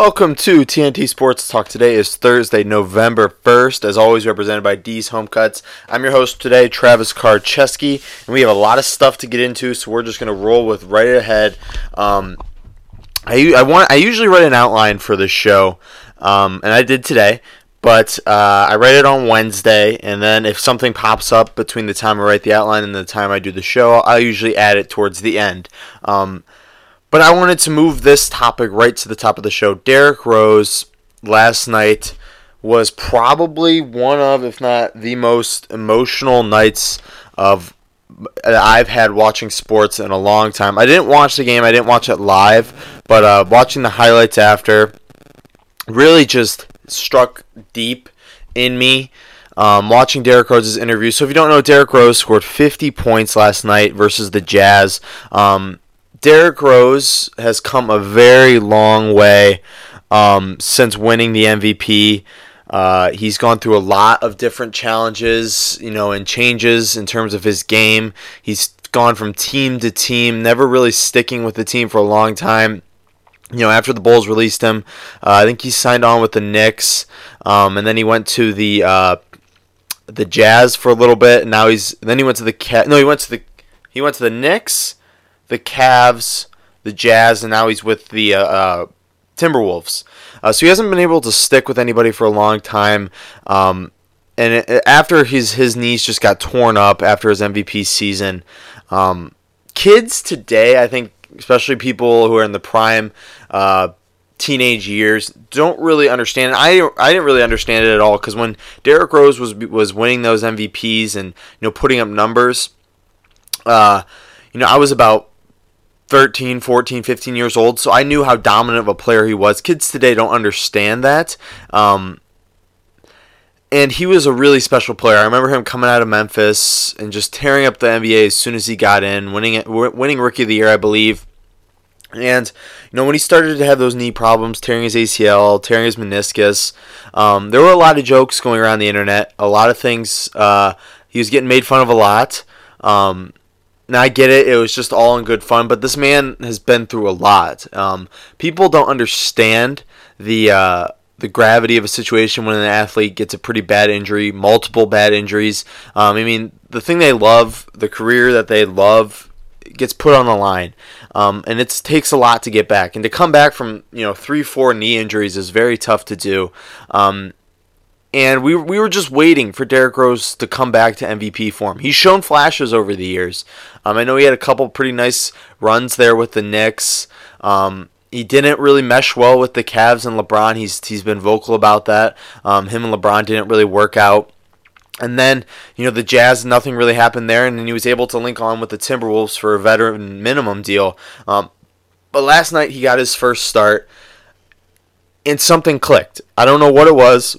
Welcome to TNT Sports Talk. Today is Thursday, November 1st, as always represented by D's Home Cuts. I'm your host today, Travis Karcheski, and we have a lot of stuff to get into, so we're just going to roll with right ahead. Um, I, I, want, I usually write an outline for this show, um, and I did today, but uh, I write it on Wednesday, and then if something pops up between the time I write the outline and the time I do the show, I usually add it towards the end. Um, but I wanted to move this topic right to the top of the show. Derrick Rose last night was probably one of, if not the most emotional nights of I've had watching sports in a long time. I didn't watch the game. I didn't watch it live, but uh, watching the highlights after really just struck deep in me. Um, watching Derrick Rose's interview. So if you don't know, Derrick Rose scored 50 points last night versus the Jazz. Um, Derrick Rose has come a very long way um, since winning the MVP. Uh, he's gone through a lot of different challenges, you know, and changes in terms of his game. He's gone from team to team, never really sticking with the team for a long time. You know, after the Bulls released him, uh, I think he signed on with the Knicks, um, and then he went to the uh, the Jazz for a little bit. And now he's then he went to the cat. No, he went to the he went to the Knicks the Cavs, the Jazz, and now he's with the uh, uh, Timberwolves. Uh, so he hasn't been able to stick with anybody for a long time. Um, and it, after his his knees just got torn up after his MVP season, um, kids today, I think, especially people who are in the prime uh, teenage years, don't really understand. I I didn't really understand it at all because when Derrick Rose was was winning those MVPs and you know putting up numbers, uh, you know I was about 13, 14, 15 years old, so I knew how dominant of a player he was. Kids today don't understand that. Um, and he was a really special player. I remember him coming out of Memphis and just tearing up the NBA as soon as he got in, winning winning Rookie of the Year, I believe. And you know when he started to have those knee problems, tearing his ACL, tearing his meniscus, um, there were a lot of jokes going around the internet. A lot of things. Uh, he was getting made fun of a lot. Um, now I get it; it was just all in good fun. But this man has been through a lot. Um, people don't understand the uh, the gravity of a situation when an athlete gets a pretty bad injury, multiple bad injuries. Um, I mean, the thing they love, the career that they love, gets put on the line, um, and it takes a lot to get back. And to come back from you know three, four knee injuries is very tough to do. Um, and we, we were just waiting for Derrick Rose to come back to MVP form. He's shown flashes over the years. Um, I know he had a couple pretty nice runs there with the Knicks. Um, he didn't really mesh well with the Cavs and LeBron. He's he's been vocal about that. Um, him and LeBron didn't really work out. And then, you know, the Jazz, nothing really happened there, and then he was able to link on with the Timberwolves for a veteran minimum deal. Um, but last night he got his first start, and something clicked. I don't know what it was,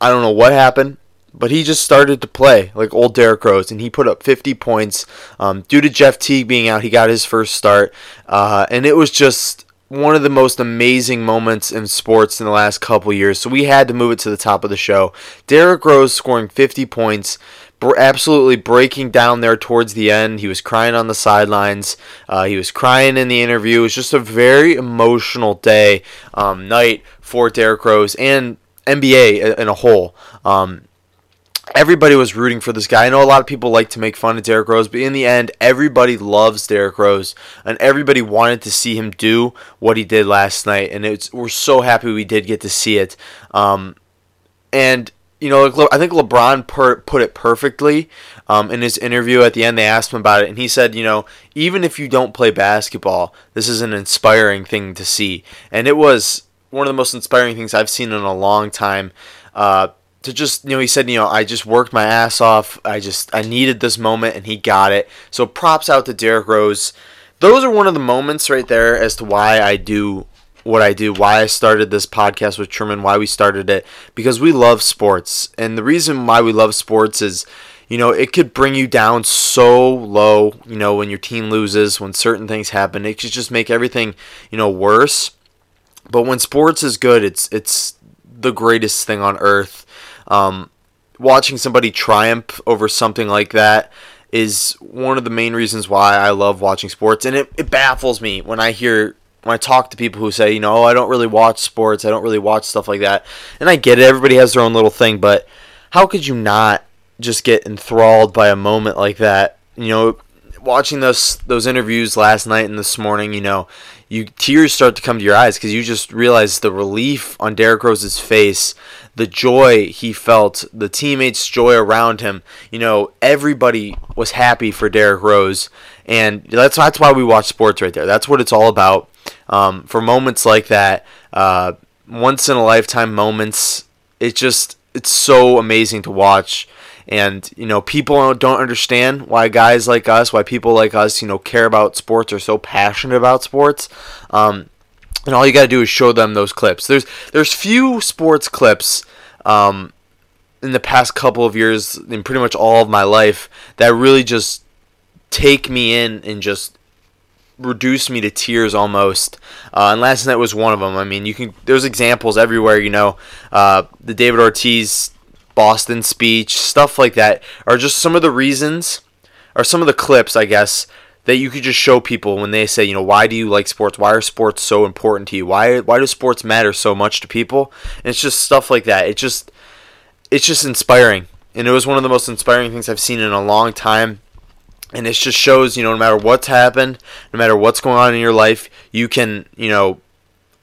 I don't know what happened, but he just started to play like old Derrick Rose, and he put up 50 points. Um, due to Jeff Teague being out, he got his first start, uh, and it was just one of the most amazing moments in sports in the last couple years. So we had to move it to the top of the show. Derrick Rose scoring 50 points, absolutely breaking down there towards the end. He was crying on the sidelines. Uh, he was crying in the interview. It was just a very emotional day, um, night for Derrick Rose and NBA in a whole. Um, everybody was rooting for this guy. I know a lot of people like to make fun of Derrick Rose, but in the end, everybody loves Derrick Rose, and everybody wanted to see him do what he did last night, and it's we're so happy we did get to see it. Um, and you know, I think LeBron per, put it perfectly um, in his interview at the end. They asked him about it, and he said, you know, even if you don't play basketball, this is an inspiring thing to see, and it was one of the most inspiring things I've seen in a long time. Uh, to just you know, he said, you know, I just worked my ass off. I just I needed this moment, and he got it. So props out to Derrick Rose. Those are one of the moments right there as to why I do what I do, why I started this podcast with Truman, why we started it, because we love sports. And the reason why we love sports is, you know, it could bring you down so low, you know, when your team loses, when certain things happen. It could just make everything, you know, worse. But when sports is good, it's it's the greatest thing on earth. Um, watching somebody triumph over something like that is one of the main reasons why I love watching sports, and it, it baffles me when I hear when I talk to people who say, you know, oh, I don't really watch sports, I don't really watch stuff like that, and I get it, everybody has their own little thing, but how could you not just get enthralled by a moment like that? You know, watching those those interviews last night and this morning, you know, you tears start to come to your eyes because you just realize the relief on Derrick Rose's face, the joy he felt, the teammates' joy around him. You know, everybody was happy for Derrick Rose, and that's that's why we watch sports right there. That's what it's all about. Um, for moments like that, uh, once in a lifetime moments, it just it's so amazing to watch and you know people don't understand why guys like us why people like us you know care about sports or so passionate about sports um, and all you got to do is show them those clips there's there's few sports clips um, in the past couple of years in pretty much all of my life that really just take me in and just reduce me to tears almost. Uh, and last night was one of them. I mean, you can there's examples everywhere. You know, uh, the David Ortiz Boston speech, stuff like that, are just some of the reasons, or some of the clips, I guess, that you could just show people when they say, you know, why do you like sports? Why are sports so important to you? Why why do sports matter so much to people? And it's just stuff like that. It just it's just inspiring. And it was one of the most inspiring things I've seen in a long time. And it just shows, you know, no matter what's happened, no matter what's going on in your life, you can, you know,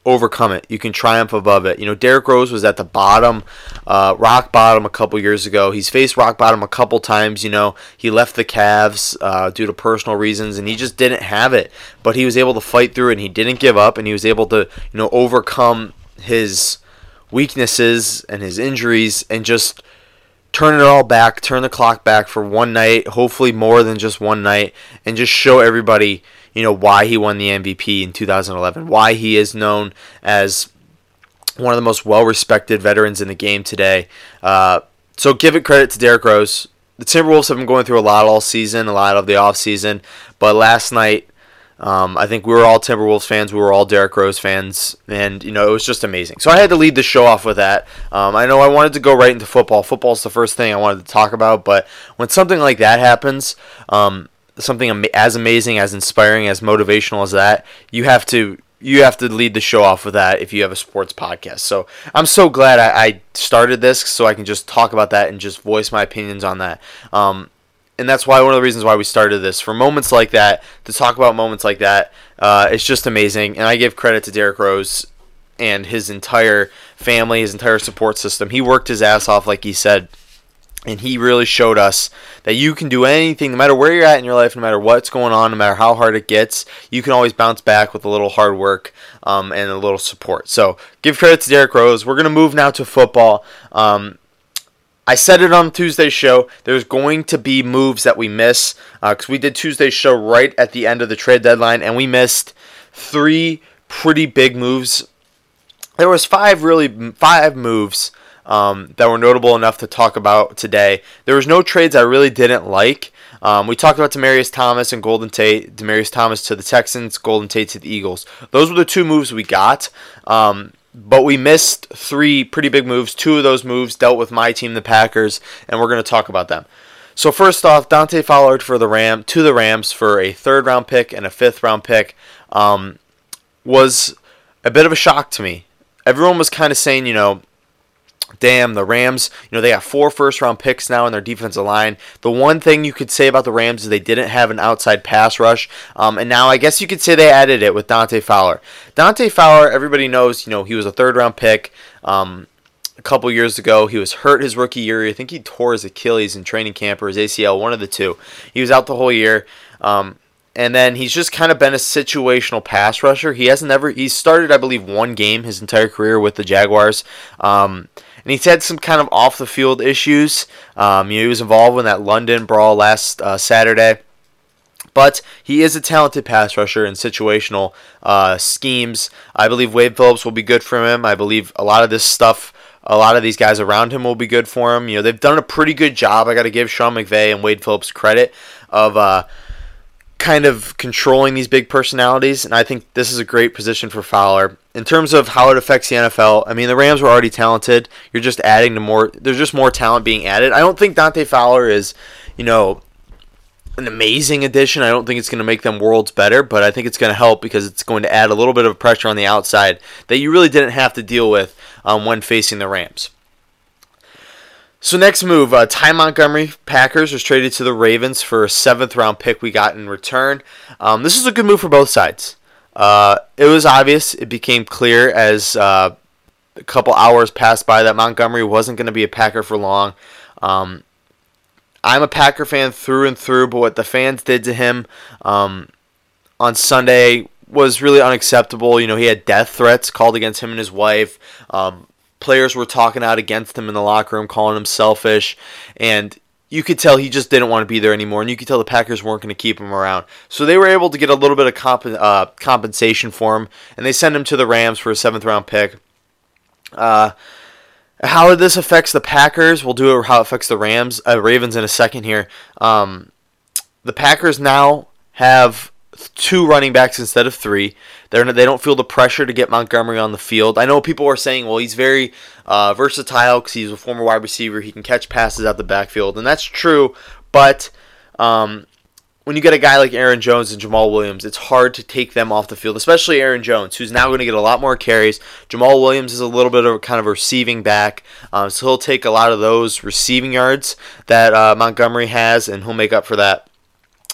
overcome it. You can triumph above it. You know, Derrick Rose was at the bottom, uh, rock bottom a couple years ago. He's faced rock bottom a couple times. You know, he left the Cavs uh, due to personal reasons, and he just didn't have it. But he was able to fight through, and he didn't give up, and he was able to, you know, overcome his weaknesses and his injuries, and just turn it all back, turn the clock back for one night, hopefully more than just one night, and just show everybody you know why he won the MVP in 2011, why he is known as one of the most well-respected veterans in the game today. Uh, so give it credit to Derrick Rose. The Timberwolves have been going through a lot all season, a lot of the offseason, but last night um, I think we were all Timberwolves fans. We were all Derrick Rose fans, and you know it was just amazing. So I had to lead the show off with that. Um, I know I wanted to go right into football. Football's the first thing I wanted to talk about, but when something like that happens, um, something as amazing, as inspiring, as motivational as that, you have to you have to lead the show off with that if you have a sports podcast. So I'm so glad I, I started this so I can just talk about that and just voice my opinions on that. Um, and that's why one of the reasons why we started this for moments like that to talk about moments like that. Uh, it's just amazing, and I give credit to Derrick Rose and his entire family, his entire support system. He worked his ass off, like he said and he really showed us that you can do anything, no matter where you're at in your life, no matter what's going on, no matter how hard it gets, you can always bounce back with a little hard work um, and a little support. So give credit to Derrick Rose. We're going to move now to football. Um, I said it on Tuesday's show. There's going to be moves that we miss because uh, we did Tuesday's show right at the end of the trade deadline, and we missed three pretty big moves. There was five really five moves um, that were notable enough to talk about today. There was no trades I really didn't like. Um, we talked about Demaryius Thomas and Golden Tate. Demaryius Thomas to the Texans, Golden Tate to the Eagles. Those were the two moves we got. Um, but we missed three pretty big moves. Two of those moves dealt with my team, the Packers, and we're going to talk about them. So first off, Dante Fowler for the Ram to the Rams for a third round pick and a fifth round pick um, was a bit of a shock to me. Everyone was kind of saying, you know, damn, the Rams, you know, they got four first round picks now in their defensive line. The one thing you could say about the Rams is they didn't have an outside pass rush. Um, and now I guess you could say they added it with Dante Fowler. Dante Fowler, everybody knows, you know, he was a third round pick. Um, a couple years ago, he was hurt his rookie year. I think he tore his Achilles in training camp or his ACL, one of the two. He was out the whole year. Um, and then he's just kind of been a situational pass rusher. He hasn't ever he started, I believe, one game his entire career with the Jaguars. Um, and he's had some kind of off the field issues. Um, you know, he was involved in that London brawl last uh, Saturday. But he is a talented pass rusher in situational uh, schemes. I believe Wade Phillips will be good for him. I believe a lot of this stuff, a lot of these guys around him will be good for him. You know, they've done a pretty good job. I got to give Sean McVay and Wade Phillips credit of uh, kind of controlling these big personalities, and I think this is a great position for Fowler. In terms of how it affects the NFL, I mean, the Rams were already talented. You're just adding to more, there's just more talent being added. I don't think Dante Fowler is, you know, an amazing addition. I don't think it's going to make them worlds better, but I think it's going to help because it's going to add a little bit of pressure on the outside that you really didn't have to deal with um, when facing the Rams. So next move, uh, Ty Montgomery Packers was traded to the Ravens for a seventh round pick we got in return. Um, this is a good move for both sides. Uh, it was obvious. It became clear as uh, a couple hours passed by that Montgomery wasn't going to be a Packer for long. Um, I'm a Packer fan through and through, but what the fans did to him um, on Sunday was really unacceptable. You know, he had death threats called against him and his wife. Um, players were talking out against him in the locker room, calling him selfish, and you could tell he just didn't want to be there anymore, and you could tell the Packers weren't going to keep him around. So they were able to get a little bit of comp- uh, compensation for him, and they sent him to the Rams for a seventh round pick. Uh, how this affects the Packers, we'll do it how it affects the Rams, uh, Ravens in a second here. Um, the Packers now have two running backs instead of three. They're they don't feel the pressure to get Montgomery on the field. I know people are saying, well, he's very uh, versatile because he's a former wide receiver. He can catch passes out the backfield, and that's true. But um, when you get a guy like Aaron Jones and Jamaal Williams, it's hard to take them off the field, especially Aaron Jones, who's now going to get a lot more carries. Jamaal Williams is a little bit of kind of receiving back, um, so he'll take a lot of those receiving yards that uh, Montgomery has, and he'll make up for that.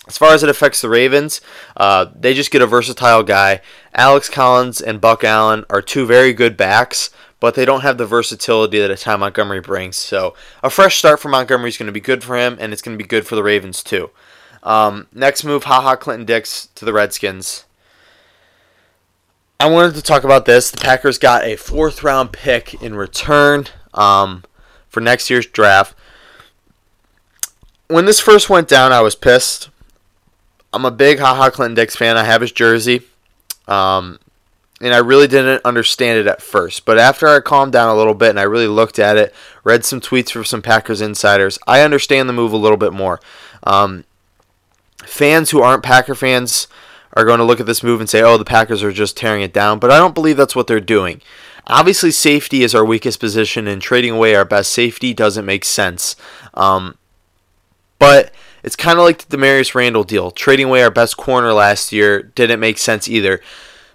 As far as it affects the Ravens, uh, they just get a versatile guy. Alex Collins and Buck Allen are two very good backs, but they don't have the versatility that a Ty Montgomery brings. So a fresh start for Montgomery is going to be good for him, and it's going to be good for the Ravens too. Um, next move, Ha Ha Clinton-Dix to the Redskins. I wanted to talk about this. The Packers got a fourth round pick in return um, for next year's draft. When this first went down, I was pissed. I'm a big Ha Ha Clinton-Dix fan. I have his jersey. Um, and I really didn't understand it at first. But after I calmed down a little bit and I really looked at it, read some tweets from some Packers insiders, I understand the move a little bit more. Um, fans who aren't Packer fans are going to look at this move and say, oh, the Packers are just tearing it down. But I don't believe that's what they're doing. Obviously, safety is our weakest position, and trading away our best safety doesn't make sense. Um, but it's kind of like the Damarious Randall deal. Trading away our best corner last year didn't make sense either.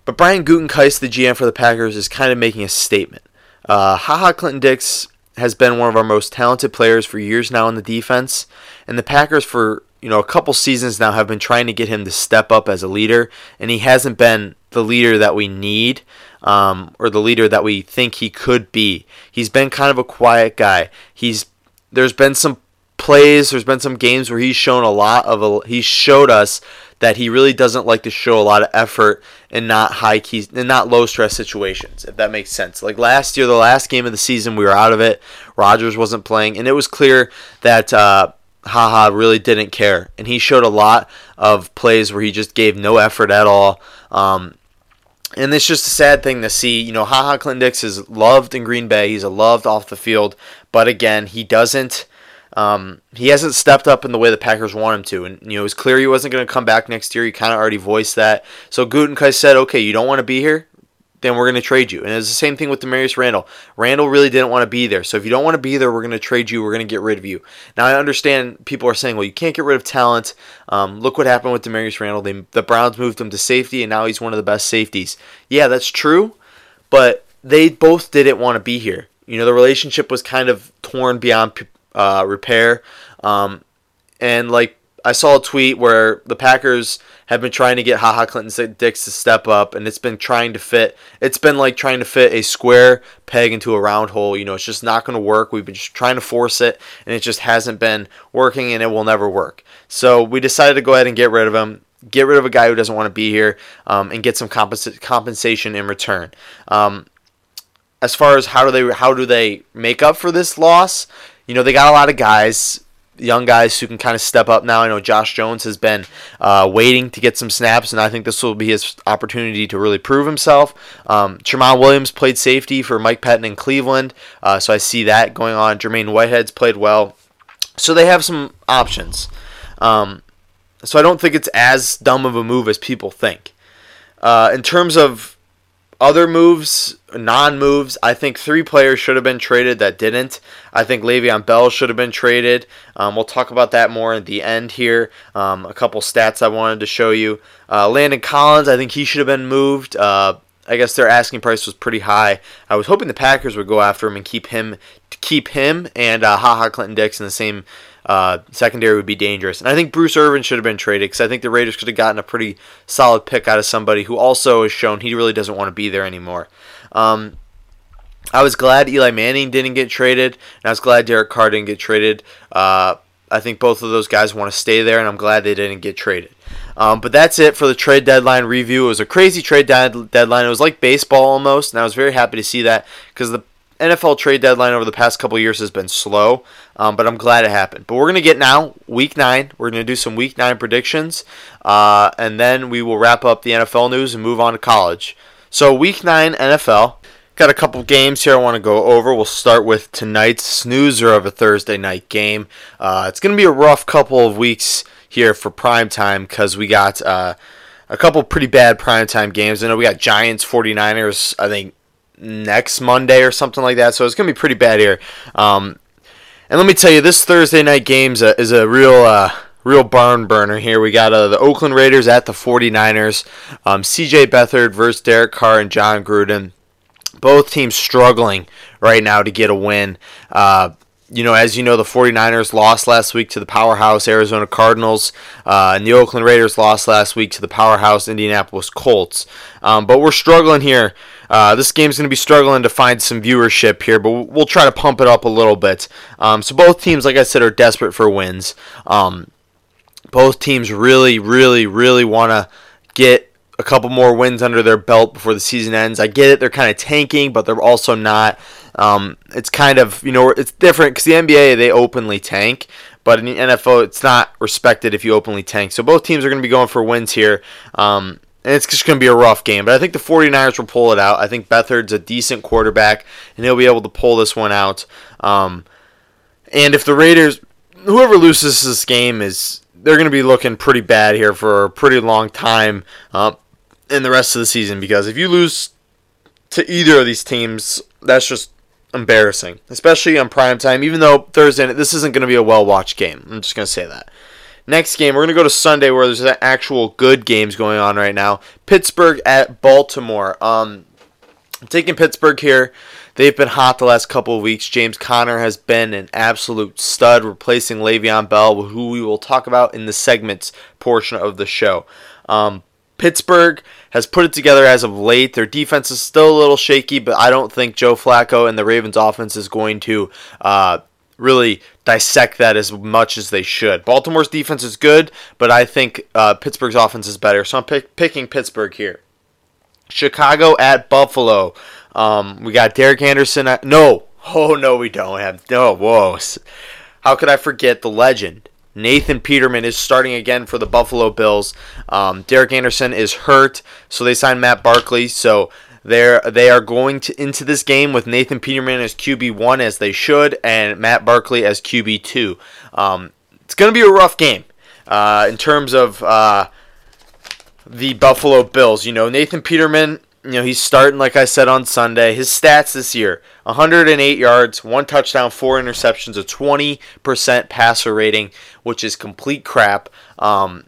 But Brian Gutekunst, the GM for the Packers, is kind of making a statement. Uh, Ha Ha Clinton-Dix has been one of our most talented players for years now in the defense, and the Packers for you know a couple seasons now have been trying to get him to step up as a leader, and he hasn't been the leader that we need um, or the leader that we think he could be. He's been kind of a quiet guy. He's there's been some plays. There's been some games where he's shown a lot of he showed us that he really doesn't like to show a lot of effort in not high keys and not low stress situations. If that makes sense. Like last year, the last game of the season, we were out of it. Rodgers wasn't playing, and it was clear that. Uh, Ha Ha really didn't care, and he showed a lot of plays where he just gave no effort at all. Um, and it's just a sad thing to see. You know, Ha Ha Clinton-Dix is loved in Green Bay. He's a loved off the field, but again, he doesn't um, he hasn't stepped up in the way the Packers want him to, and you know it was clear he wasn't going to come back next year. He kind of already voiced that. So Gutekunst said, "Okay, you don't want to be here, then we're going to trade you." And it's the same thing with Damarious Randall. Randall really didn't want to be there, so if you don't want to be there, we're going to trade you. We're going to get rid of you. Now I understand people are saying, "Well, you can't get rid of talent." Um, look what happened with Damarious Randall. They, the Browns moved him to safety, and now he's one of the best safeties. Yeah, that's true, but they both didn't want to be here. You know, the relationship was kind of torn beyond uh, repair. Um, and like I saw a tweet where the Packers have been trying to get Ha Ha Clinton-Dix to step up, and it's been trying to fit. It's been like trying to fit a square peg into a round hole. You know, it's just not going to work. We've been just trying to force it, and it just hasn't been working, and it will never work. So we decided to go ahead and get rid of him. Get rid of a guy who doesn't want to be here, um, and get some compens- compensation in return. Um, as far as how do they how do they make up for this loss? You know, they got a lot of guys, young guys who can kind of step up now. I know Josh Jones has been uh, waiting to get some snaps, and I think this will be his opportunity to really prove himself. Um, Tramon Williams played safety for Mike Pettine in Cleveland, uh, so I see that going on. Jermaine Whitehead's played well. So they have some options. Um, so I don't think it's as dumb of a move as people think. Uh, in terms of other moves non moves. I think three players should have been traded that didn't. I think Le'Veon Bell should have been traded. Um, we'll talk about that more at the end here. Um, a couple stats I wanted to show you. Uh, Landon Collins, I think he should have been moved. Uh, I guess their asking price was pretty high. I was hoping the Packers would go after him and keep him, keep him and uh, Ha Ha Clinton-Dix in the same uh, secondary would be dangerous. And I think Bruce Irvin should have been traded because I think the Raiders could have gotten a pretty solid pick out of somebody who also has shown he really doesn't want to be there anymore. Um, I was glad Eli Manning didn't get traded, and I was glad Derek Carr didn't get traded. Uh, I think both of those guys want to stay there, and I'm glad they didn't get traded. Um, but that's it for the trade deadline review. It was a crazy trade deadline. It was like baseball almost, and I was very happy to see that because the NFL trade deadline over the past couple years has been slow, um, but I'm glad it happened. But we're going to get now week nine. We're going to do some week nine predictions, uh, and then we will wrap up the NFL news and move on to college. So, week nine NFL. Got a couple games here I want to go over. We'll start with tonight's snoozer of a Thursday night game. Uh, it's going to be a rough couple of weeks here for prime time because we got uh, a couple pretty bad prime time games. I know we got Giants, 49ers, I think next Monday or something like that. So it's going to be pretty bad here. Um, and let me tell you, this Thursday night game is a, is a real uh, real barn burner here. We got uh, the Oakland Raiders at the 49ers. Um, CJ Beathard versus Derek Carr and Jon Gruden. Both teams struggling right now to get a win. Uh, you know, as you know, the 49ers lost last week to the powerhouse Arizona Cardinals, uh, and the Oakland Raiders lost last week to the powerhouse Indianapolis Colts. Um, but we're struggling here. Uh, this game's going to be struggling to find some viewership here, but we'll try to pump it up a little bit. Um, so both teams, like I said, are desperate for wins. Um, both teams really, really, really want to get a couple more wins under their belt before the season ends. I get it; they're kind of tanking, but they're also not. Um, it's kind of you know it's different because the NBA they openly tank, but in the NFL it's not respected if you openly tank. So both teams are going to be going for wins here. Um, and it's just going to be a rough game. But I think the 49ers will pull it out. I think Beathard's a decent quarterback, and he'll be able to pull this one out. Um, and if the Raiders, whoever loses this game, is they're going to be looking pretty bad here for a pretty long time uh, in the rest of the season. Because if you lose to either of these teams, that's just embarrassing, especially on prime time. Even though Thursday, this isn't going to be a well watched game. I'm just going to say that. Next game, we're going to go to Sunday where there's actual good games going on right now. Pittsburgh at Baltimore. Um, I'm taking Pittsburgh here. They've been hot the last couple of weeks. James Conner has been an absolute stud, replacing Le'Veon Bell, who we will talk about in the segments portion of the show. Um, Pittsburgh has put it together as of late. Their defense is still a little shaky, but I don't think Joe Flacco and the Ravens offense is going to uh, really dissect that as much as they should. Baltimore's defense is good, but I think uh, Pittsburgh's offense is better, so I'm pick, picking Pittsburgh here. Chicago at Buffalo. Um, we got Derek Anderson. No, oh no, we don't have. No, whoa. How could I forget the legend? Nathan Peterman is starting again for the Buffalo Bills. Um, Derek Anderson is hurt, so they signed Matt Barkley. So they're they are going to into this game with Nathan Peterman as QB one as they should, and Matt Barkley as QB two. Um, it's going to be a rough game uh, in terms of uh, the Buffalo Bills. You know, Nathan Peterman. You know, he's starting like I said on Sunday. His stats this year: 108 yards, one touchdown, four interceptions, a 20% passer rating, which is complete crap. Um,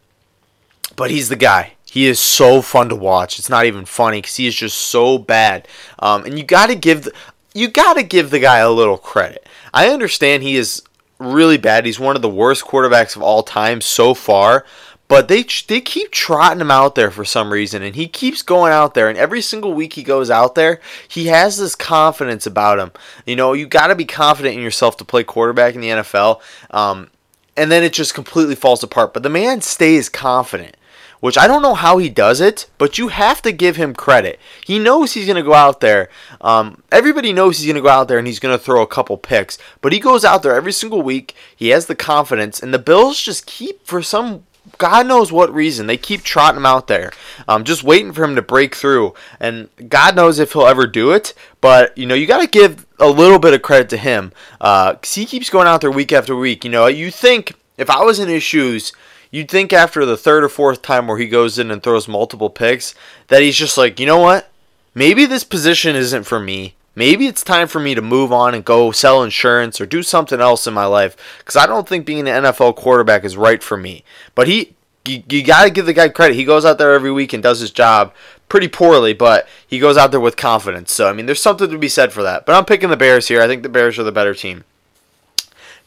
but he's the guy. He is so fun to watch. It's not even funny because he is just so bad. Um, and you got to give the, you got to give the guy a little credit. I understand he is really bad. He's one of the worst quarterbacks of all time so far. But they they keep trotting him out there for some reason, and he keeps going out there. And every single week he goes out there, he has this confidence about him. You know, you got to be confident in yourself to play quarterback in the NFL. Um, and then it just completely falls apart. But the man stays confident which I don't know how he does it, but you have to give him credit. He knows he's going to go out there. Um, everybody knows he's going to go out there and he's going to throw a couple picks, but he goes out there every single week. He has the confidence, and the Bills just keep, for some God knows what reason, they keep trotting him out there, um, just waiting for him to break through. And God knows if he'll ever do it, but you know you got to give a little bit of credit to him uh, he keeps going out there week after week. You know, you think if I was in his shoes You'd think after the third or fourth time where he goes in and throws multiple picks that he's just like, you know what? maybe this position isn't for me. Maybe it's time for me to move on and go sell insurance or do something else in my life because I don't think being an NFL quarterback is right for me. But he, you, you got to give the guy credit. He goes out there every week and does his job pretty poorly, but he goes out there with confidence. So, I mean, there's something to be said for that. But I'm picking the Bears here. I think the Bears are the better team.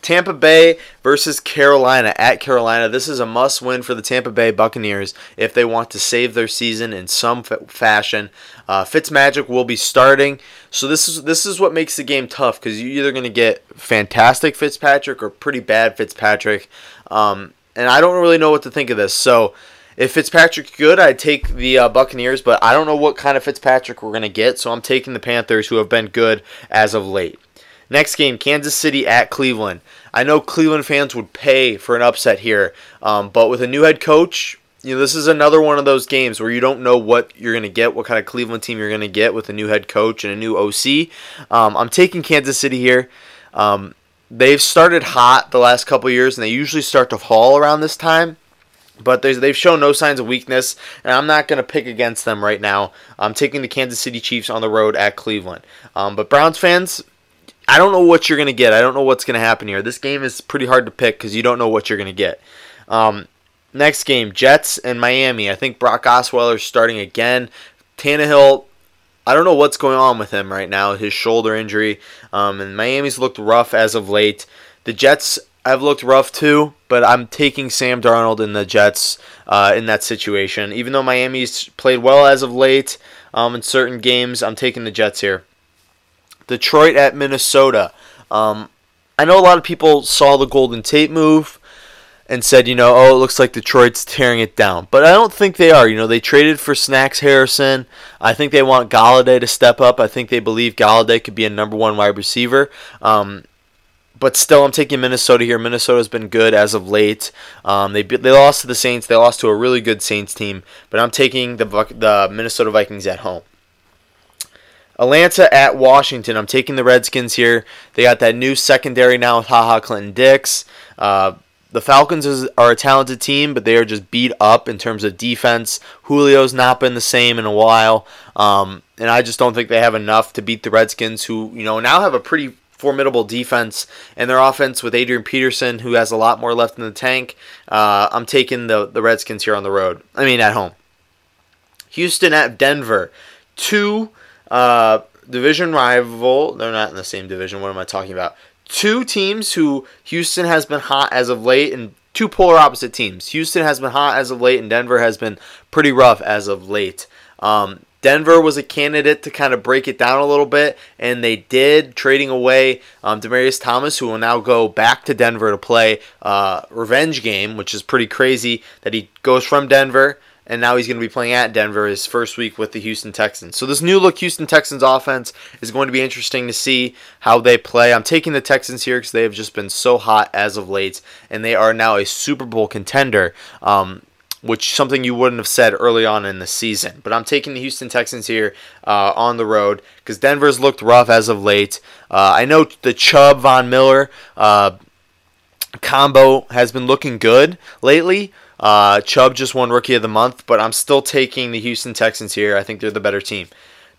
Tampa Bay versus Carolina at Carolina. This is a must win for the Tampa Bay Buccaneers if they want to save their season in some f- fashion. Uh, Fitzmagic will be starting, so this is this is what makes the game tough because you're either going to get fantastic Fitzpatrick or pretty bad Fitzpatrick, um, and I don't really know what to think of this. So if Fitzpatrick's good, I'd take the uh, Buccaneers, but I don't know what kind of Fitzpatrick we're going to get, so I'm taking the Panthers, who have been good as of late. Next game, Kansas City at Cleveland. I know Cleveland fans would pay for an upset here, um, but with a new head coach, you know this is another one of those games where you don't know what you're going to get, what kind of Cleveland team you're going to get with a new head coach and a new OC. Um, I'm taking Kansas City here. Um, they've started hot the last couple years, and they usually start to fall around this time. But they've shown no signs of weakness, and I'm not going to pick against them right now. I'm taking the Kansas City Chiefs on the road at Cleveland. Um, but Browns fans, I don't know what you're going to get. I don't know what's going to happen here. This game is pretty hard to pick because you don't know what you're going to get. Um, next game, Jets and Miami. I think Brock Osweiler is starting again. Tannehill, I don't know what's going on with him right now, his shoulder injury. Um, and Miami's looked rough as of late. The Jets have looked rough too, but I'm taking Sam Darnold and the Jets uh, in that situation. Even though Miami's played well as of late um, in certain games, I'm taking the Jets here. Detroit at Minnesota. Um, I know a lot of people saw the Golden Tate move and said, you know, oh, it looks like Detroit's tearing it down. But I don't think they are. You know, they traded for Snacks Harrison. I think they want Golladay to step up. I think they believe Golladay could be a number one wide receiver. Um, but still, I'm taking Minnesota here. Minnesota's been good as of late. Um, they they lost to the Saints. They lost to a really good Saints team. But I'm taking the the Minnesota Vikings at home. Atlanta at Washington. I'm taking the Redskins here. They got that new secondary now with Ha Ha Clinton-Dix. Uh, the Falcons is, are a talented team, but they are just beat up in terms of defense. Julio's not been the same in a while, um, and I just don't think they have enough to beat the Redskins, who you know now have a pretty formidable defense and their offense with Adrian Peterson, who has a lot more left in the tank. Uh, I'm taking the the Redskins here on the road. I mean at home. Houston at Denver. Two uh, division rival. They're not in the same division. What am I talking about? Two teams who Houston has been hot as of late, and two polar opposite teams. Houston has been hot as of late, and Denver has been pretty rough as of late. Um, Denver was a candidate to kind of break it down a little bit, and they did, trading away um, Demaryius Thomas, who will now go back to Denver to play uh, revenge game, which is pretty crazy that he goes from Denver and now he's going to be playing at Denver his first week with the Houston Texans. So this new look Houston Texans offense is going to be interesting to see how they play. I'm taking the Texans here because they have just been so hot as of late, and they are now a Super Bowl contender. Um, which something you wouldn't have said early on in the season. But I'm taking the Houston Texans here uh, on the road because Denver's looked rough as of late. Uh, I know the Chubb Von Miller uh, combo has been looking good lately. Uh, Chubb just won Rookie of the Month, but I'm still taking the Houston Texans here. I think they're the better team.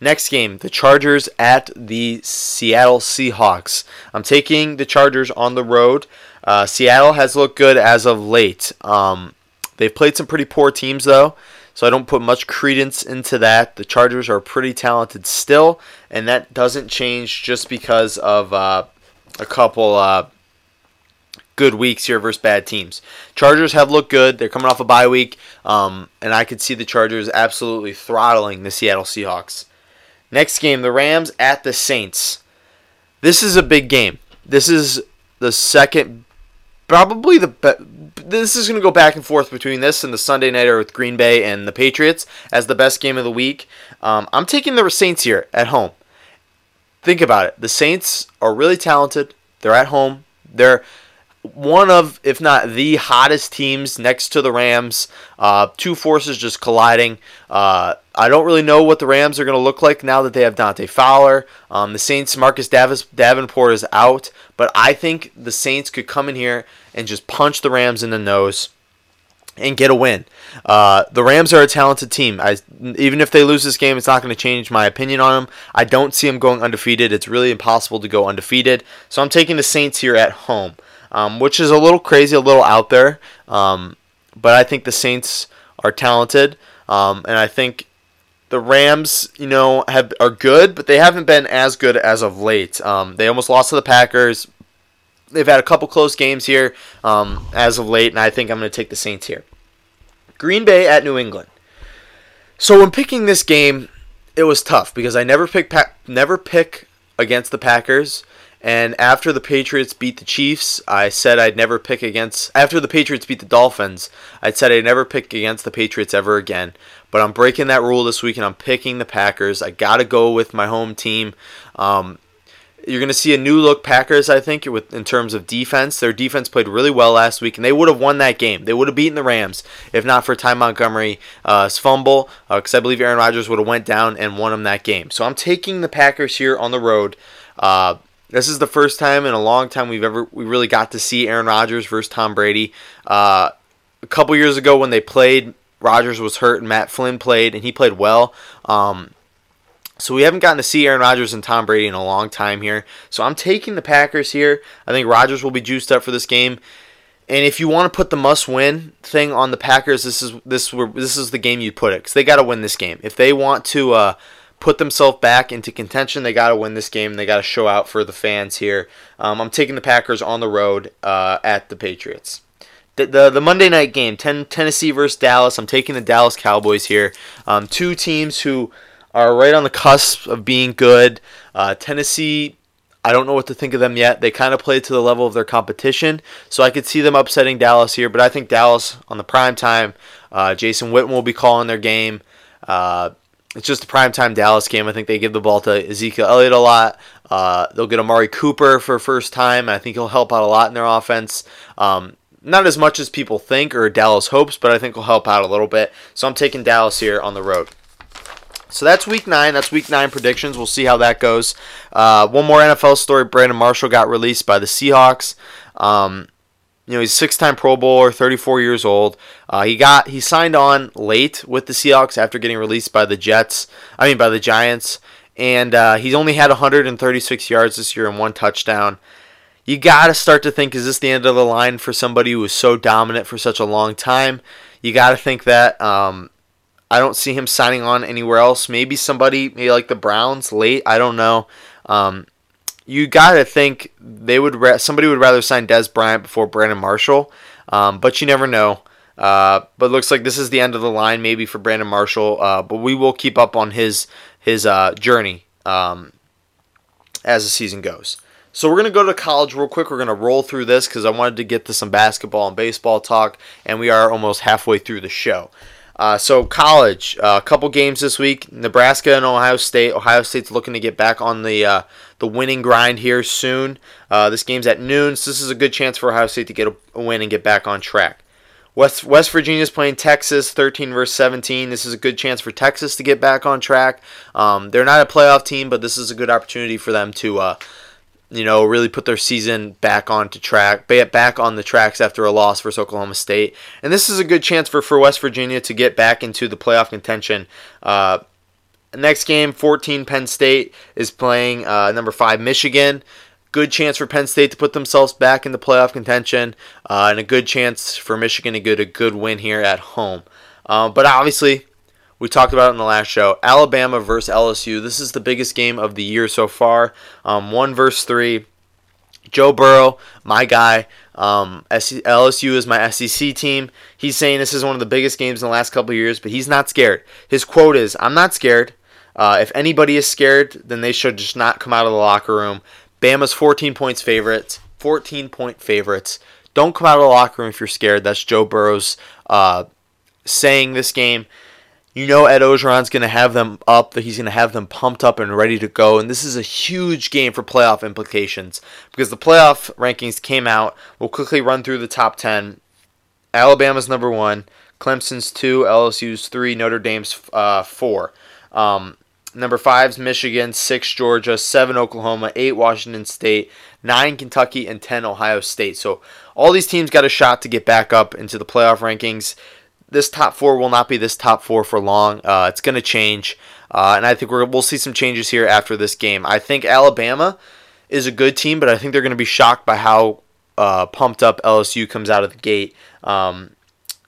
Next game, the Chargers at the Seattle Seahawks. I'm taking the Chargers on the road. Uh, Seattle has looked good as of late. Um, they've played some pretty poor teams, though, so I don't put much credence into that. The Chargers are pretty talented still, and that doesn't change just because of uh, a couple uh, good weeks here versus bad teams. Chargers have looked good. They're coming off a bye week, um, and I could see the Chargers absolutely throttling the Seattle Seahawks. Next game, the Rams at the Saints. This is a big game. This is the second, probably the this is going to go back and forth between this and the Sunday nighter with Green Bay and the Patriots as the best game of the week. Um, I'm taking the Saints here at home. Think about it. The Saints are really talented. They're at home. They're one of, if not the hottest teams next to the Rams. Uh, two forces just colliding. Uh, I don't really know what the Rams are going to look like now that they have Dante Fowler. Um, the Saints, Marcus Davis, Davenport is out, but I think the Saints could come in here and just punch the Rams in the nose. and get a win. Uh, the Rams are a talented team. I, even if they lose this game, it's not going to change my opinion on them. I don't see them going undefeated. It's really impossible to go undefeated. So I'm taking the Saints here at home, um, which is a little crazy, a little out there. Um, but I think the Saints are talented, um, and I think the Rams, you know, have are good, but they haven't been as good as of late. Um, they almost lost to the Packers. They've had a couple close games here um, as of late, and I think I'm going to take the Saints here. Green Bay at New England. So when picking this game, it was tough because I never pick pa- never pick against the Packers. And after the Patriots beat the Chiefs, I said I'd never pick against. After the Patriots beat the Dolphins, I said I'd never pick against the Patriots ever again. But I'm breaking that rule this week and I'm picking the Packers. I got to go with my home team. Um, you're going to see a new look Packers, I think, with in terms of defense. Their defense played really well last week, and they would have won that game. They would have beaten the Rams if not for Ty Montgomery's uh, fumble, because uh, I believe Aaron Rodgers would have went down and won them that game. So I'm taking the Packers here on the road. Uh, this is the first time in a long time we've ever we really got to see Aaron Rodgers versus Tom Brady. Uh, a couple years ago when they played, Rodgers was hurt and Matt Flynn played, and he played well. Um, so we haven't gotten to see Aaron Rodgers and Tom Brady in a long time here. So I'm taking the Packers here. I think Rodgers will be juiced up for this game. And if you want to put the must-win thing on the Packers, this is this this is the game you put it because they got to win this game. If they want to uh, put themselves back into contention, they got to win this game. They got to show out for the fans here. Um, I'm taking the Packers on the road uh, at the Patriots. The, the, the Monday night game, ten, Tennessee versus Dallas. I'm taking the Dallas Cowboys here. Um, two teams who are right on the cusp of being good. Uh, Tennessee, I don't know what to think of them yet. They kind of play to the level of their competition, so I could see them upsetting Dallas here. But I think Dallas on the prime time, uh, Jason Witten will be calling their game. Uh, it's just a prime time Dallas game. I think they give the ball to Ezekiel Elliott a lot. Uh, they'll get Amari Cooper for first time. I think he'll help out a lot in their offense. Um, not as much as people think or Dallas hopes, but I think will help out a little bit. So I'm taking Dallas here on the road. So that's week nine. That's week nine predictions. We'll see how that goes. Uh, one more NFL story: Brandon Marshall got released by the Seahawks. Um, you know, he's six-time Pro Bowler, 34 years old. Uh, he got he signed on late with the Seahawks after getting released by the Jets. I mean, by the Giants, and uh, he's only had 136 yards this year and one touchdown. You got to start to think: Is this the end of the line for somebody who was so dominant for such a long time? You got to think that. Um, I don't see him signing on anywhere else. Maybe somebody, maybe like the Browns late. I don't know. Um, you got to think they would ra- somebody would rather sign Dez Bryant before Brandon Marshall, um, but you never know. Uh, but looks like this is the end of the line maybe for Brandon Marshall. Uh, but we will keep up on his his uh, journey um, as the season goes. So we're gonna go to college real quick. We're gonna roll through this because I wanted to get to some basketball and baseball talk, and we are almost halfway through the show. Uh, so college, uh, a couple games this week. Nebraska and Ohio State. Ohio State's looking to get back on the uh, the winning grind here soon. Uh, this game's at noon, so this is a good chance for Ohio State to get a, win and get back on track. West West Virginia's playing Texas, 13 versus 17. This is a good chance for Texas to get back on track. Um, they're not a playoff team, but this is a good opportunity for them to uh, you know, really put their season back onto track, back on the tracks after a loss versus Oklahoma State. And this is a good chance for, for West Virginia to get back into the playoff contention. Uh, next game, 14 Penn State is playing uh, number 5 Michigan. Good chance for Penn State to put themselves back in the playoff contention, uh, and a good chance for Michigan to get a good win here at home. Uh, but obviously, we talked about it in the last show. Alabama versus LSU. This is the biggest game of the year so far. Um, one versus three. Joe Burrow, my guy. Um, LSU is my SEC team. He's saying this is one of the biggest games in the last couple years, but he's not scared. His quote is, "I'm not scared. Uh, if anybody is scared, then they should just not come out of the locker room." Bama's 14 points favorites. 14 point favorites. Don't come out of the locker room if you're scared. That's Joe Burrow's uh, saying this game. You know Ed Orgeron's going to have them up, that he's going to have them pumped up and ready to go. And this is a huge game for playoff implications because the playoff rankings came out. We'll quickly run through the top 10. Alabama's number one, Clemson's two, LSU's three, Notre Dame's uh, four. Um, Number five is Michigan, six Georgia, seven Oklahoma, eight Washington State, nine Kentucky, and ten Ohio State. So all these teams got a shot to get back up into the playoff rankings. This top four will not be this top four for long. Uh, it's going to change, uh, and I think we will see some changes here after this game. I think Alabama is a good team, but I think they're going to be shocked by how uh, pumped up LSU comes out of the gate. Um,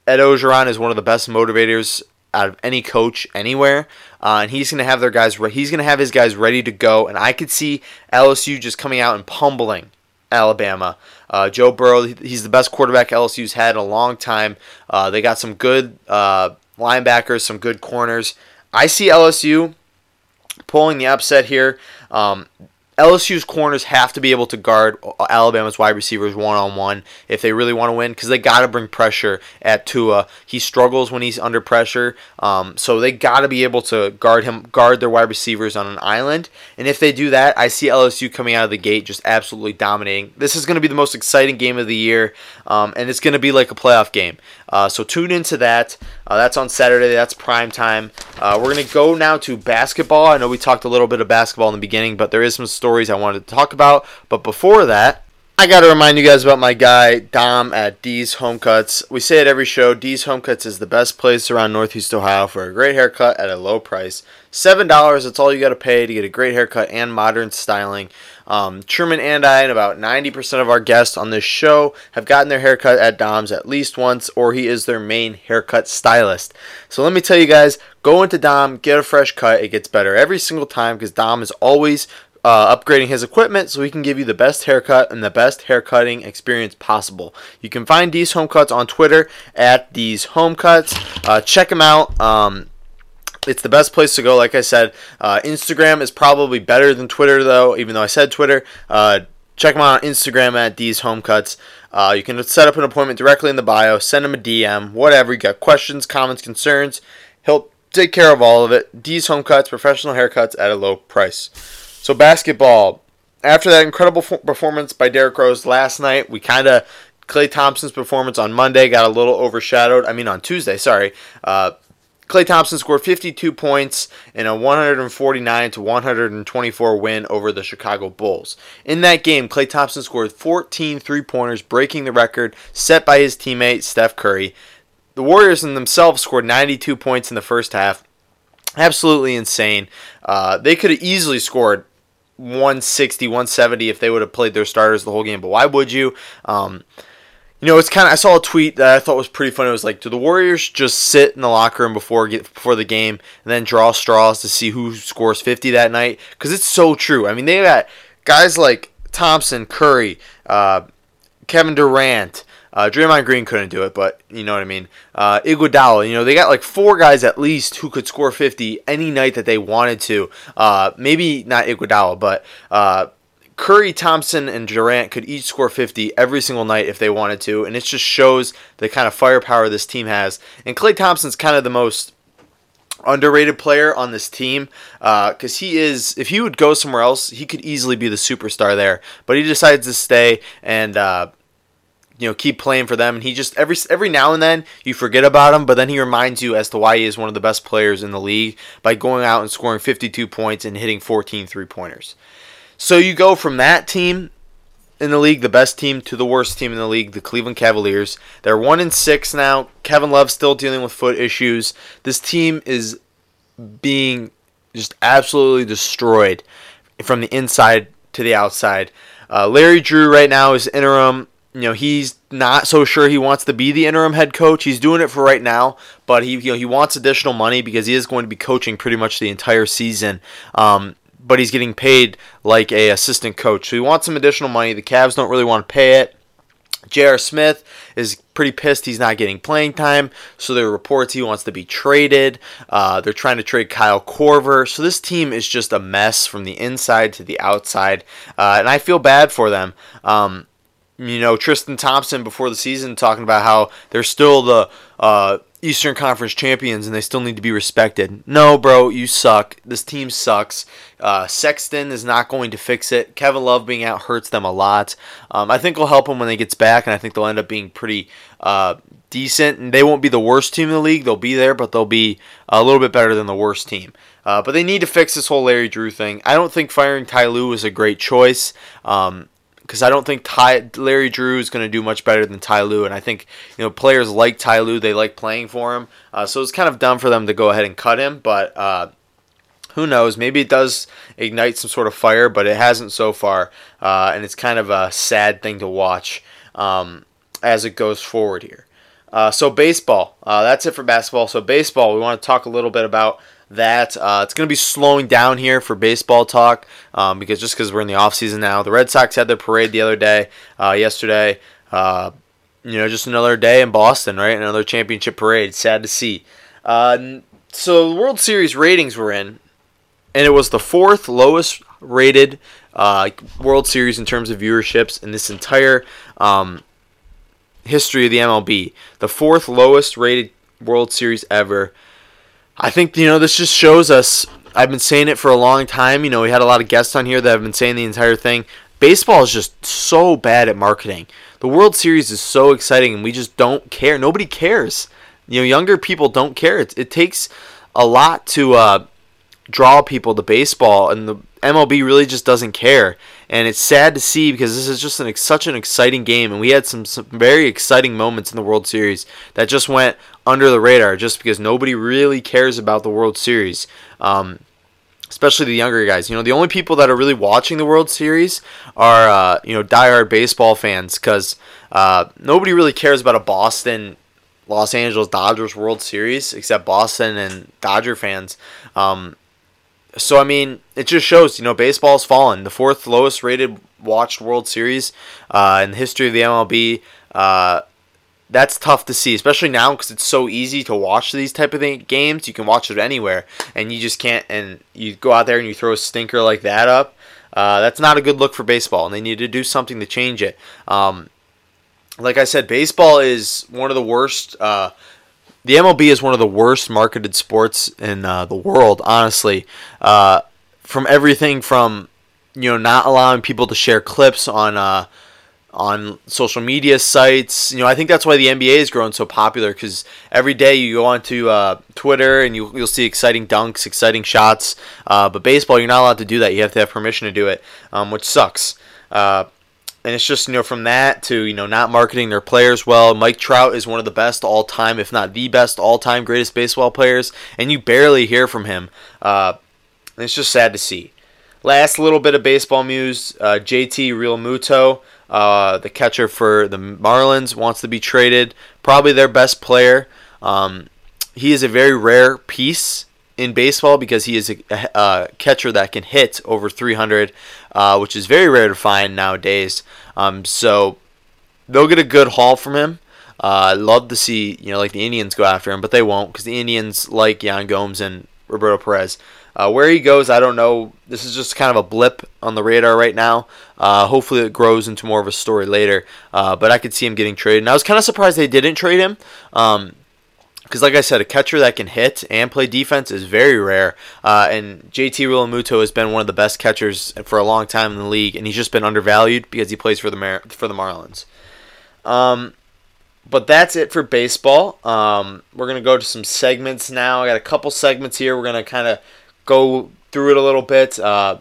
Ed Orgeron is one of the best motivators out of any coach anywhere, uh, and he's going to have their guys. Re- he's going to have his guys ready to go, and I could see LSU just coming out and pummeling Alabama. Uh, Joe Burrow, he's the best quarterback LSU's had in a long time. Uh, they got some good uh, linebackers, some good corners. I see LSU pulling the upset here. Um, LSU's corners have to be able to guard Alabama's wide receivers one on one if they really want to win because they got to bring pressure at Tua. He struggles when he's under pressure, um, so they got to be able to guard him, guard their wide receivers on an island. And if they do that, I see LSU coming out of the gate just absolutely dominating. This is going to be the most exciting game of the year, um, and it's going to be like a playoff game. Uh, so tune into that. Uh, that's on Saturday. That's prime time. Uh, we're going to go now to basketball. I know we talked a little bit of basketball in the beginning, but there is some stories I wanted to talk about. But before that, I got to remind you guys about my guy, Dom at D's Home Cuts. We say it every show D's Home Cuts is the best place around Northeast Ohio for a great haircut at a low price. $7, that's all you got to pay to get a great haircut and modern styling. Um, Truman and I, and about 90% of our guests on this show, have gotten their haircut at Dom's at least once, or he is their main haircut stylist. So let me tell you guys go into Dom, get a fresh cut. It gets better every single time because Dom is always uh, upgrading his equipment so he can give you the best haircut and the best haircutting experience possible. You can find D's Home Cuts on Twitter at D's Home Cuts. Uh, check them out. Um, it's the best place to go. Like I said, uh, Instagram is probably better than Twitter, though. Even though I said Twitter, uh, check them out on Instagram at D's Home Cuts. Uh, you can set up an appointment directly in the bio. Send him a DM, whatever. You got questions, comments, concerns. He'll take care of all of it. D's Home Cuts, professional haircuts at a low price. So basketball. After that incredible performance by Derrick Rose last night, we kind of Klay Thompson's performance on Monday got a little overshadowed. I mean, on Tuesday, sorry. Uh, Klay Thompson scored 52 points in a 149 to 124 win over the Chicago Bulls. In that game, Clay Thompson scored 14 three-pointers, breaking the record set by his teammate Steph Curry. The Warriors in themselves scored 92 points in the first half. Absolutely insane. Uh, they could have easily scored 160, 170 if they would have played their starters the whole game, but why would you? Um, you know, it's kind of. I saw a tweet that I thought was pretty funny. It was like, do the Warriors just sit in the locker room before get, before the game and then draw straws to see who scores 50 that night? Because it's so true. I mean, they got guys like Thompson, Curry, uh, Kevin Durant. Uh, Draymond Green couldn't do it, but you know what I mean. Uh, Iguodala, you know, they got like four guys at least who could score 50 any night that they wanted to. Uh, maybe not Iguodala, but uh, Curry, Thompson, and Durant could each score 50 every single night if they wanted to, and it just shows the kind of firepower this team has. And Klay Thompson's kind of the most underrated player on this team because uh, he is if he would go somewhere else he could easily be the superstar there but he decides to stay and uh, you know keep playing for them and he just every every now and then you forget about him but then he reminds you as to why he is one of the best players in the league by going out and scoring 52 points and hitting 14 three pointers so you go from that team in the league, the best team, to the worst team in the league, the Cleveland Cavaliers. They're one in six now. Kevin Love still dealing with foot issues. This team is being just absolutely destroyed from the inside to the outside. Uh, Larry Drew right now is interim. You know he's not so sure he wants to be the interim head coach. He's doing it for right now, but he you know he wants additional money because he is going to be coaching pretty much the entire season. Um, but he's getting paid like a assistant coach. So he wants some additional money. The Cavs don't really want to pay it. J.R. Smith is pretty pissed he's not getting playing time, so there are reports he wants to be traded. Uh, they're trying to trade Kyle Korver. So this team is just a mess from the inside to the outside, uh, and I feel bad for them. Um, you know, Tristan Thompson before the season talking about how they're still the uh, Eastern Conference champions and they still need to be respected. No, bro, you suck. This team sucks. Uh, Sexton is not going to fix it. Kevin Love being out hurts them a lot. Um, I think will help them when they gets back, and I think they'll end up being pretty uh, decent. And they won't be the worst team in the league. They'll be there, but they'll be a little bit better than the worst team. Uh, but they need to fix this whole Larry Drew thing. I don't think firing Ty Lue was a great choice. Um, because I don't think Ty, Larry Drew is going to do much better than Ty Lue, and I think you know players like Ty Lue, they like playing for him, uh, so it's kind of dumb for them to go ahead and cut him. But uh, who knows? Maybe it does ignite some sort of fire, but it hasn't so far, uh, and it's kind of a sad thing to watch um, as it goes forward here. Uh, so baseball, uh, that's it for basketball. So baseball, we want to talk a little bit about that. Uh, it's going to be slowing down here for baseball talk um, because just because we're in the off season now. The Red Sox had their parade the other day, uh, yesterday. Uh, you know, just another day in Boston, right? Another championship parade. Sad to see. Uh, so the World Series ratings were in, and it was the fourth lowest rated uh, World Series in terms of viewerships in this entire um, history of the MLB. The fourth lowest rated World Series ever. I think you know this just shows us. I've been saying it for a long time. You know, we had a lot of guests on here that have been saying the entire thing. Baseball is just so bad at marketing. The World Series is so exciting, and we just don't care. Nobody cares. You know, younger people don't care. It, it takes a lot to uh, draw people to baseball, and the MLB really just doesn't care. And it's sad to see because this is just an, such an exciting game, and we had some, some very exciting moments in the World Series that just went under the radar just because nobody really cares about the World Series. Um, especially the younger guys. You know, the only people that are really watching the World Series are uh, you know diehard baseball fans because uh, nobody really cares about a Boston. Los Angeles Dodgers World Series, except Boston and Dodger fans. Um, so I mean, it just shows you know baseball's fallen. The fourth lowest rated watched World Series uh, in the history of the MLB. Uh, that's tough to see, especially now because it's so easy to watch these type of games. You can watch it anywhere, and you just can't. And you go out there and you throw a stinker like that up. Uh, that's not a good look for baseball, and they need to do something to change it. Um, like I said, baseball is one of the worst. Uh, the MLB is one of the worst marketed sports in uh, the world, honestly. Uh, from everything from you know not allowing people to share clips on uh, on social media sites. You know, I think that's why the NBA has grown so popular because every day you go onto uh, Twitter and you, you'll see exciting dunks, exciting shots. Uh, but baseball, you're not allowed to do that. You have to have permission to do it, um, which sucks. And it's just you know from that to you know not marketing their players well. Mike Trout is one of the best all time, if not the best all time greatest baseball players, and you barely hear from him. Uh, it's just sad to see. Last little bit of baseball news: uh, JT Realmuto, uh, the catcher for the Marlins, wants to be traded. Probably their best player. Um, he is a very rare piece in baseball because he is a, a, catcher that can hit over 300, uh, which is very rare to find nowadays. Um, so they'll get a good haul from him. Uh, love to see you know like the Indians go after him, but they won't because the Indians like Yan Gomes and Roberto Perez. Uh, where he goes, I don't know. This is just kind of a blip on the radar right now. Uh, hopefully, it grows into more of a story later. Uh, but I could see him getting traded. And I was kind of surprised they didn't trade him. Um, because like I said, a catcher that can hit and play defense is very rare. Uh, and JT Realmuto has been one of the best catchers for a long time in the league, and he's just been undervalued because he plays for the Mar- for the Marlins. Um, but that's it for baseball. Um, we're gonna go to some segments now. I got a couple segments here. We're gonna kind of go through it a little bit. Uh,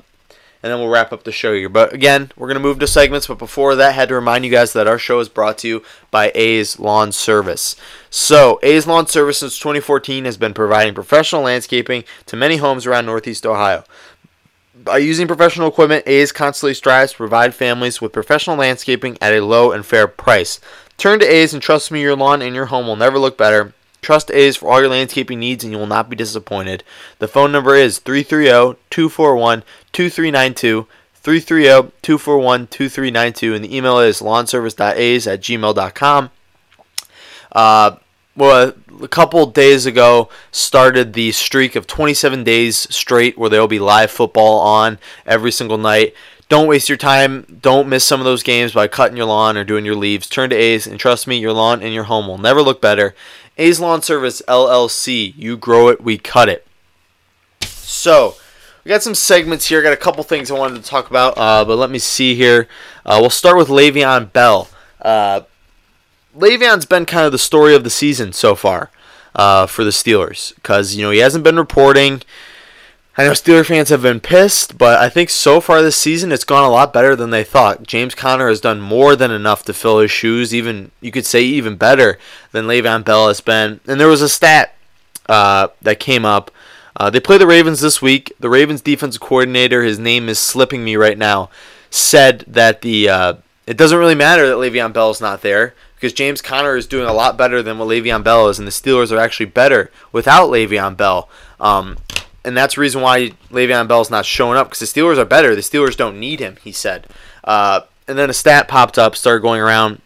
and then we'll wrap up the show here. But again, we're going to move to segments. But before that, I had to remind you guys that our show is brought to you by A's Lawn Service. So, A's Lawn Service since 2014 has been providing professional landscaping to many homes around Northeast Ohio. By using professional equipment, A's constantly strives to provide families with professional landscaping at a low and fair price. Turn to A's and trust me, your lawn and your home will never look better. Trust A's for all your landscaping needs and you will not be disappointed. The phone number is 330 241 2392. 330-241-2392 and the email is lawnservice.a's at gmail.com. Uh, well, a couple days ago started the streak of 27 days straight where there will be live football on every single night. Don't waste your time. Don't miss some of those games by cutting your lawn or doing your leaves. Turn to A's, and trust me, your lawn and your home will never look better. A's Lawn Service LLC. You grow it, we cut it. So, we got some segments here. I Got a couple things I wanted to talk about, uh, but let me see here. Uh, we'll start with Le'Veon Bell. Uh, Le'Veon's been kind of the story of the season so far uh, for the Steelers because you know he hasn't been reporting. I know Steeler fans have been pissed, but I think so far this season it's gone a lot better than they thought. James Conner has done more than enough to fill his shoes, even you could say even better than Le'Veon Bell has been. And there was a stat uh, that came up. Uh, they play the Ravens this week. The Ravens defensive coordinator, his name is slipping me right now, said that the uh, it doesn't really matter that Le'Veon Bell is not there because James Conner is doing a lot better than what Le'Veon Bell is, and the Steelers are actually better without Le'Veon Bell. Um, and that's the reason why Le'Veon Bell's not showing up because the Steelers are better. The Steelers don't need him, he said. Uh, and then a stat popped up, started going around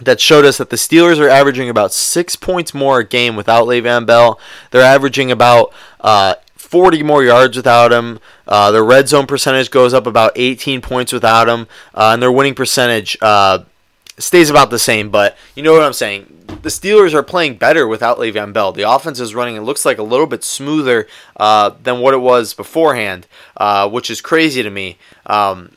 that showed us that the Steelers are averaging about six points more a game without Le'Veon Bell. They're averaging about uh, 40 more yards without him. Uh, their red zone percentage goes up about 18 points without him, uh, and their winning percentage stays about the same. But you know what I'm saying? The Steelers are playing better without Le'Veon Bell. The offense is running. It looks like a little bit smoother uh, than what it was beforehand, uh, which is crazy to me. Um,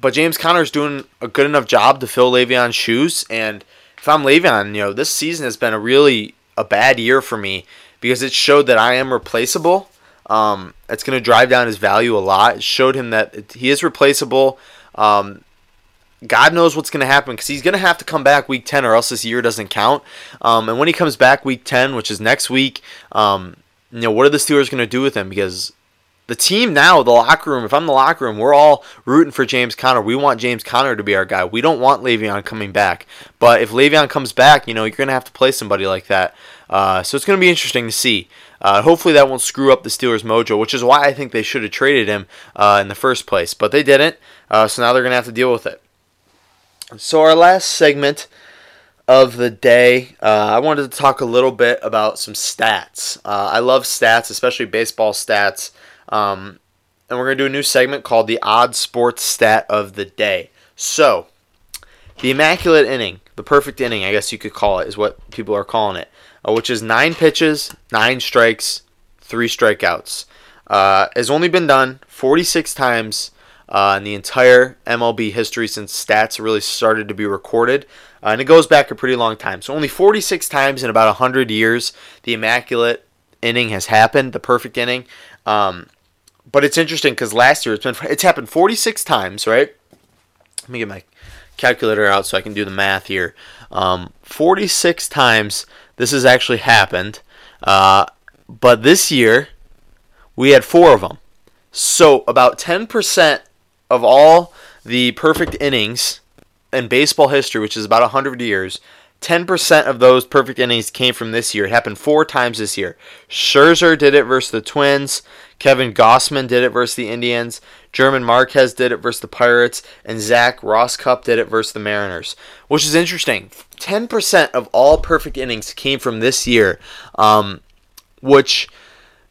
but James Conner's doing a good enough job to fill Le'Veon's shoes. And if I'm Le'Veon, you know, this season has been a really a bad year for me because it showed that I am replaceable. Um, it's going to drive down his value a lot. It showed him that he is replaceable. Um, God knows what's going to happen because he's going to have to come back week 10 or else this year doesn't count. Um, and when he comes back week 10, which is next week, um, you know, what are the Steelers going to do with him? Because the team now, the locker room, if I'm the locker room, we're all rooting for James Conner. We want James Conner to be our guy. We don't want Le'Veon coming back. But if Le'Veon comes back, you know, you're going to have to play somebody like that. Uh, so it's going to be interesting to see. Uh, hopefully that won't screw up the Steelers' mojo, which is why I think they should have traded him uh, in the first place. But they didn't, uh, so now they're going to have to deal with it. So, our last segment of the day, uh, I wanted to talk a little bit about some stats. Uh, I love stats, especially baseball stats. Um, and we're going to do a new segment called the Odd Sports Stat of the Day. So, the Immaculate Inning, the perfect inning, I guess you could call it, is what people are calling it, uh, which is nine pitches, nine strikes, three strikeouts. Uh, has only been done 46 times uh, in the entire MLB history since stats really started to be recorded. Uh, and it goes back a pretty long time. So only 46 times in about 100 years, the immaculate inning has happened, the perfect inning. Um, but it's interesting because last year it's been it's happened 46 times, right? Let me get my calculator out so I can do the math here. Um, 46 times this has actually happened, uh, but this year we had four of them. So about 10% of all the perfect innings in baseball history, which is about 100 years, 10% of those perfect innings came from this year. It happened four times this year. Scherzer did it versus the Twins. Kevin Gausman did it versus the Indians. German Marquez did it versus the Pirates. And Zach Rosscup did it versus the Mariners. Which is interesting. 10% of all perfect innings came from this year, um, which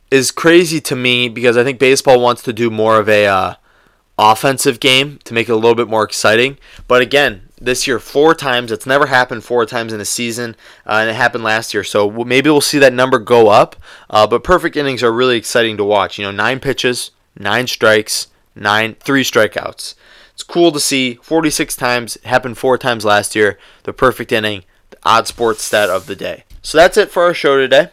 is crazy to me because I think baseball wants to do more of a uh, offensive game to make it a little bit more exciting. But again, this year four times. It's never happened four times in a season, uh, and it happened last year. So maybe we'll see that number go up. Uh, but perfect innings are really exciting to watch. You know, nine pitches, nine strikes, nine three strikeouts. It's cool to see. 46 times happened four times last year. The perfect inning, the odd sports stat of the day. So that's it for our show today.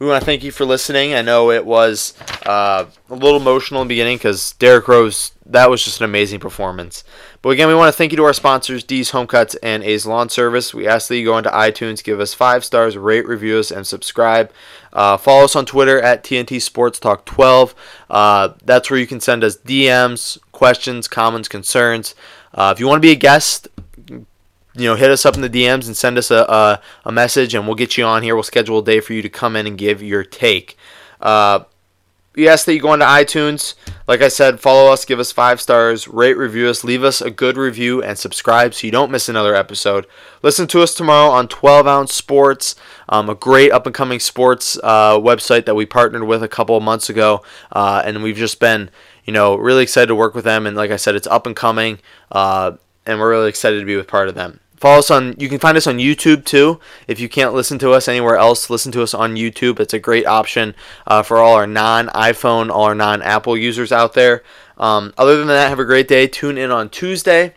We want to thank you for listening. I know it was uh, a little emotional in the beginning because Derrick Rose, that was just an amazing performance. But again, we want to thank you to our sponsors, D's Home Cuts and A's Lawn Service. We ask that you go into iTunes, give us five stars, rate, review us, and subscribe. Uh, follow us on Twitter at TNT Sports Talk 12. Uh, that's where you can send us DMs, questions, comments, concerns. Uh, if you want to be a guest, you know, hit us up in the DMs and send us a, a, a, message, and we'll get you on here. We'll schedule a day for you to come in and give your take. Uh, we ask that you go onto iTunes. Like I said, follow us, give us five stars, rate, review us, leave us a good review, and subscribe so you don't miss another episode. Listen to us tomorrow on 12 Ounce Sports, um, a great up and coming sports uh, website that we partnered with a couple of months ago, uh, and we've just been, you know, really excited to work with them. And like I said, it's up and coming, uh, and we're really excited to be with part of them. Follow us on. You can find us on YouTube too. If you can't listen to us anywhere else, listen to us on YouTube. It's a great option uh, for all our non-iPhone, all our non-Apple users out there. Um, other than that, have a great day. Tune in on Tuesday.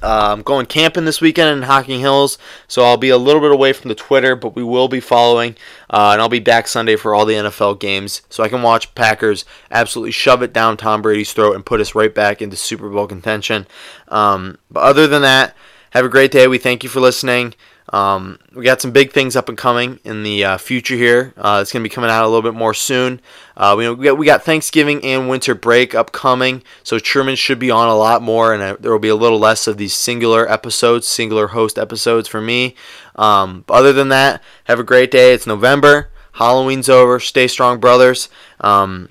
Uh, I'm going camping this weekend in Hocking Hills, so I'll be a little bit away from the Twitter, but we will be following, uh, and I'll be back Sunday for all the NFL games, so I can watch Packers absolutely shove it down Tom Brady's throat and put us right back into Super Bowl contention. Um, but other than that, have a great day. We thank you for listening. Um, we got some big things up and coming in the uh, future here. Uh, it's going to be coming out a little bit more soon. Uh, we, we, got, we got Thanksgiving and winter break upcoming, so Truman should be on a lot more, and uh, there will be a little less of these singular episodes, singular host episodes for me. Um, other than that, have a great day. It's November. Halloween's over. Stay strong, brothers. Um,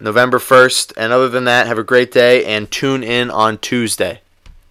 November 1st. And other than that, have a great day and tune in on Tuesday.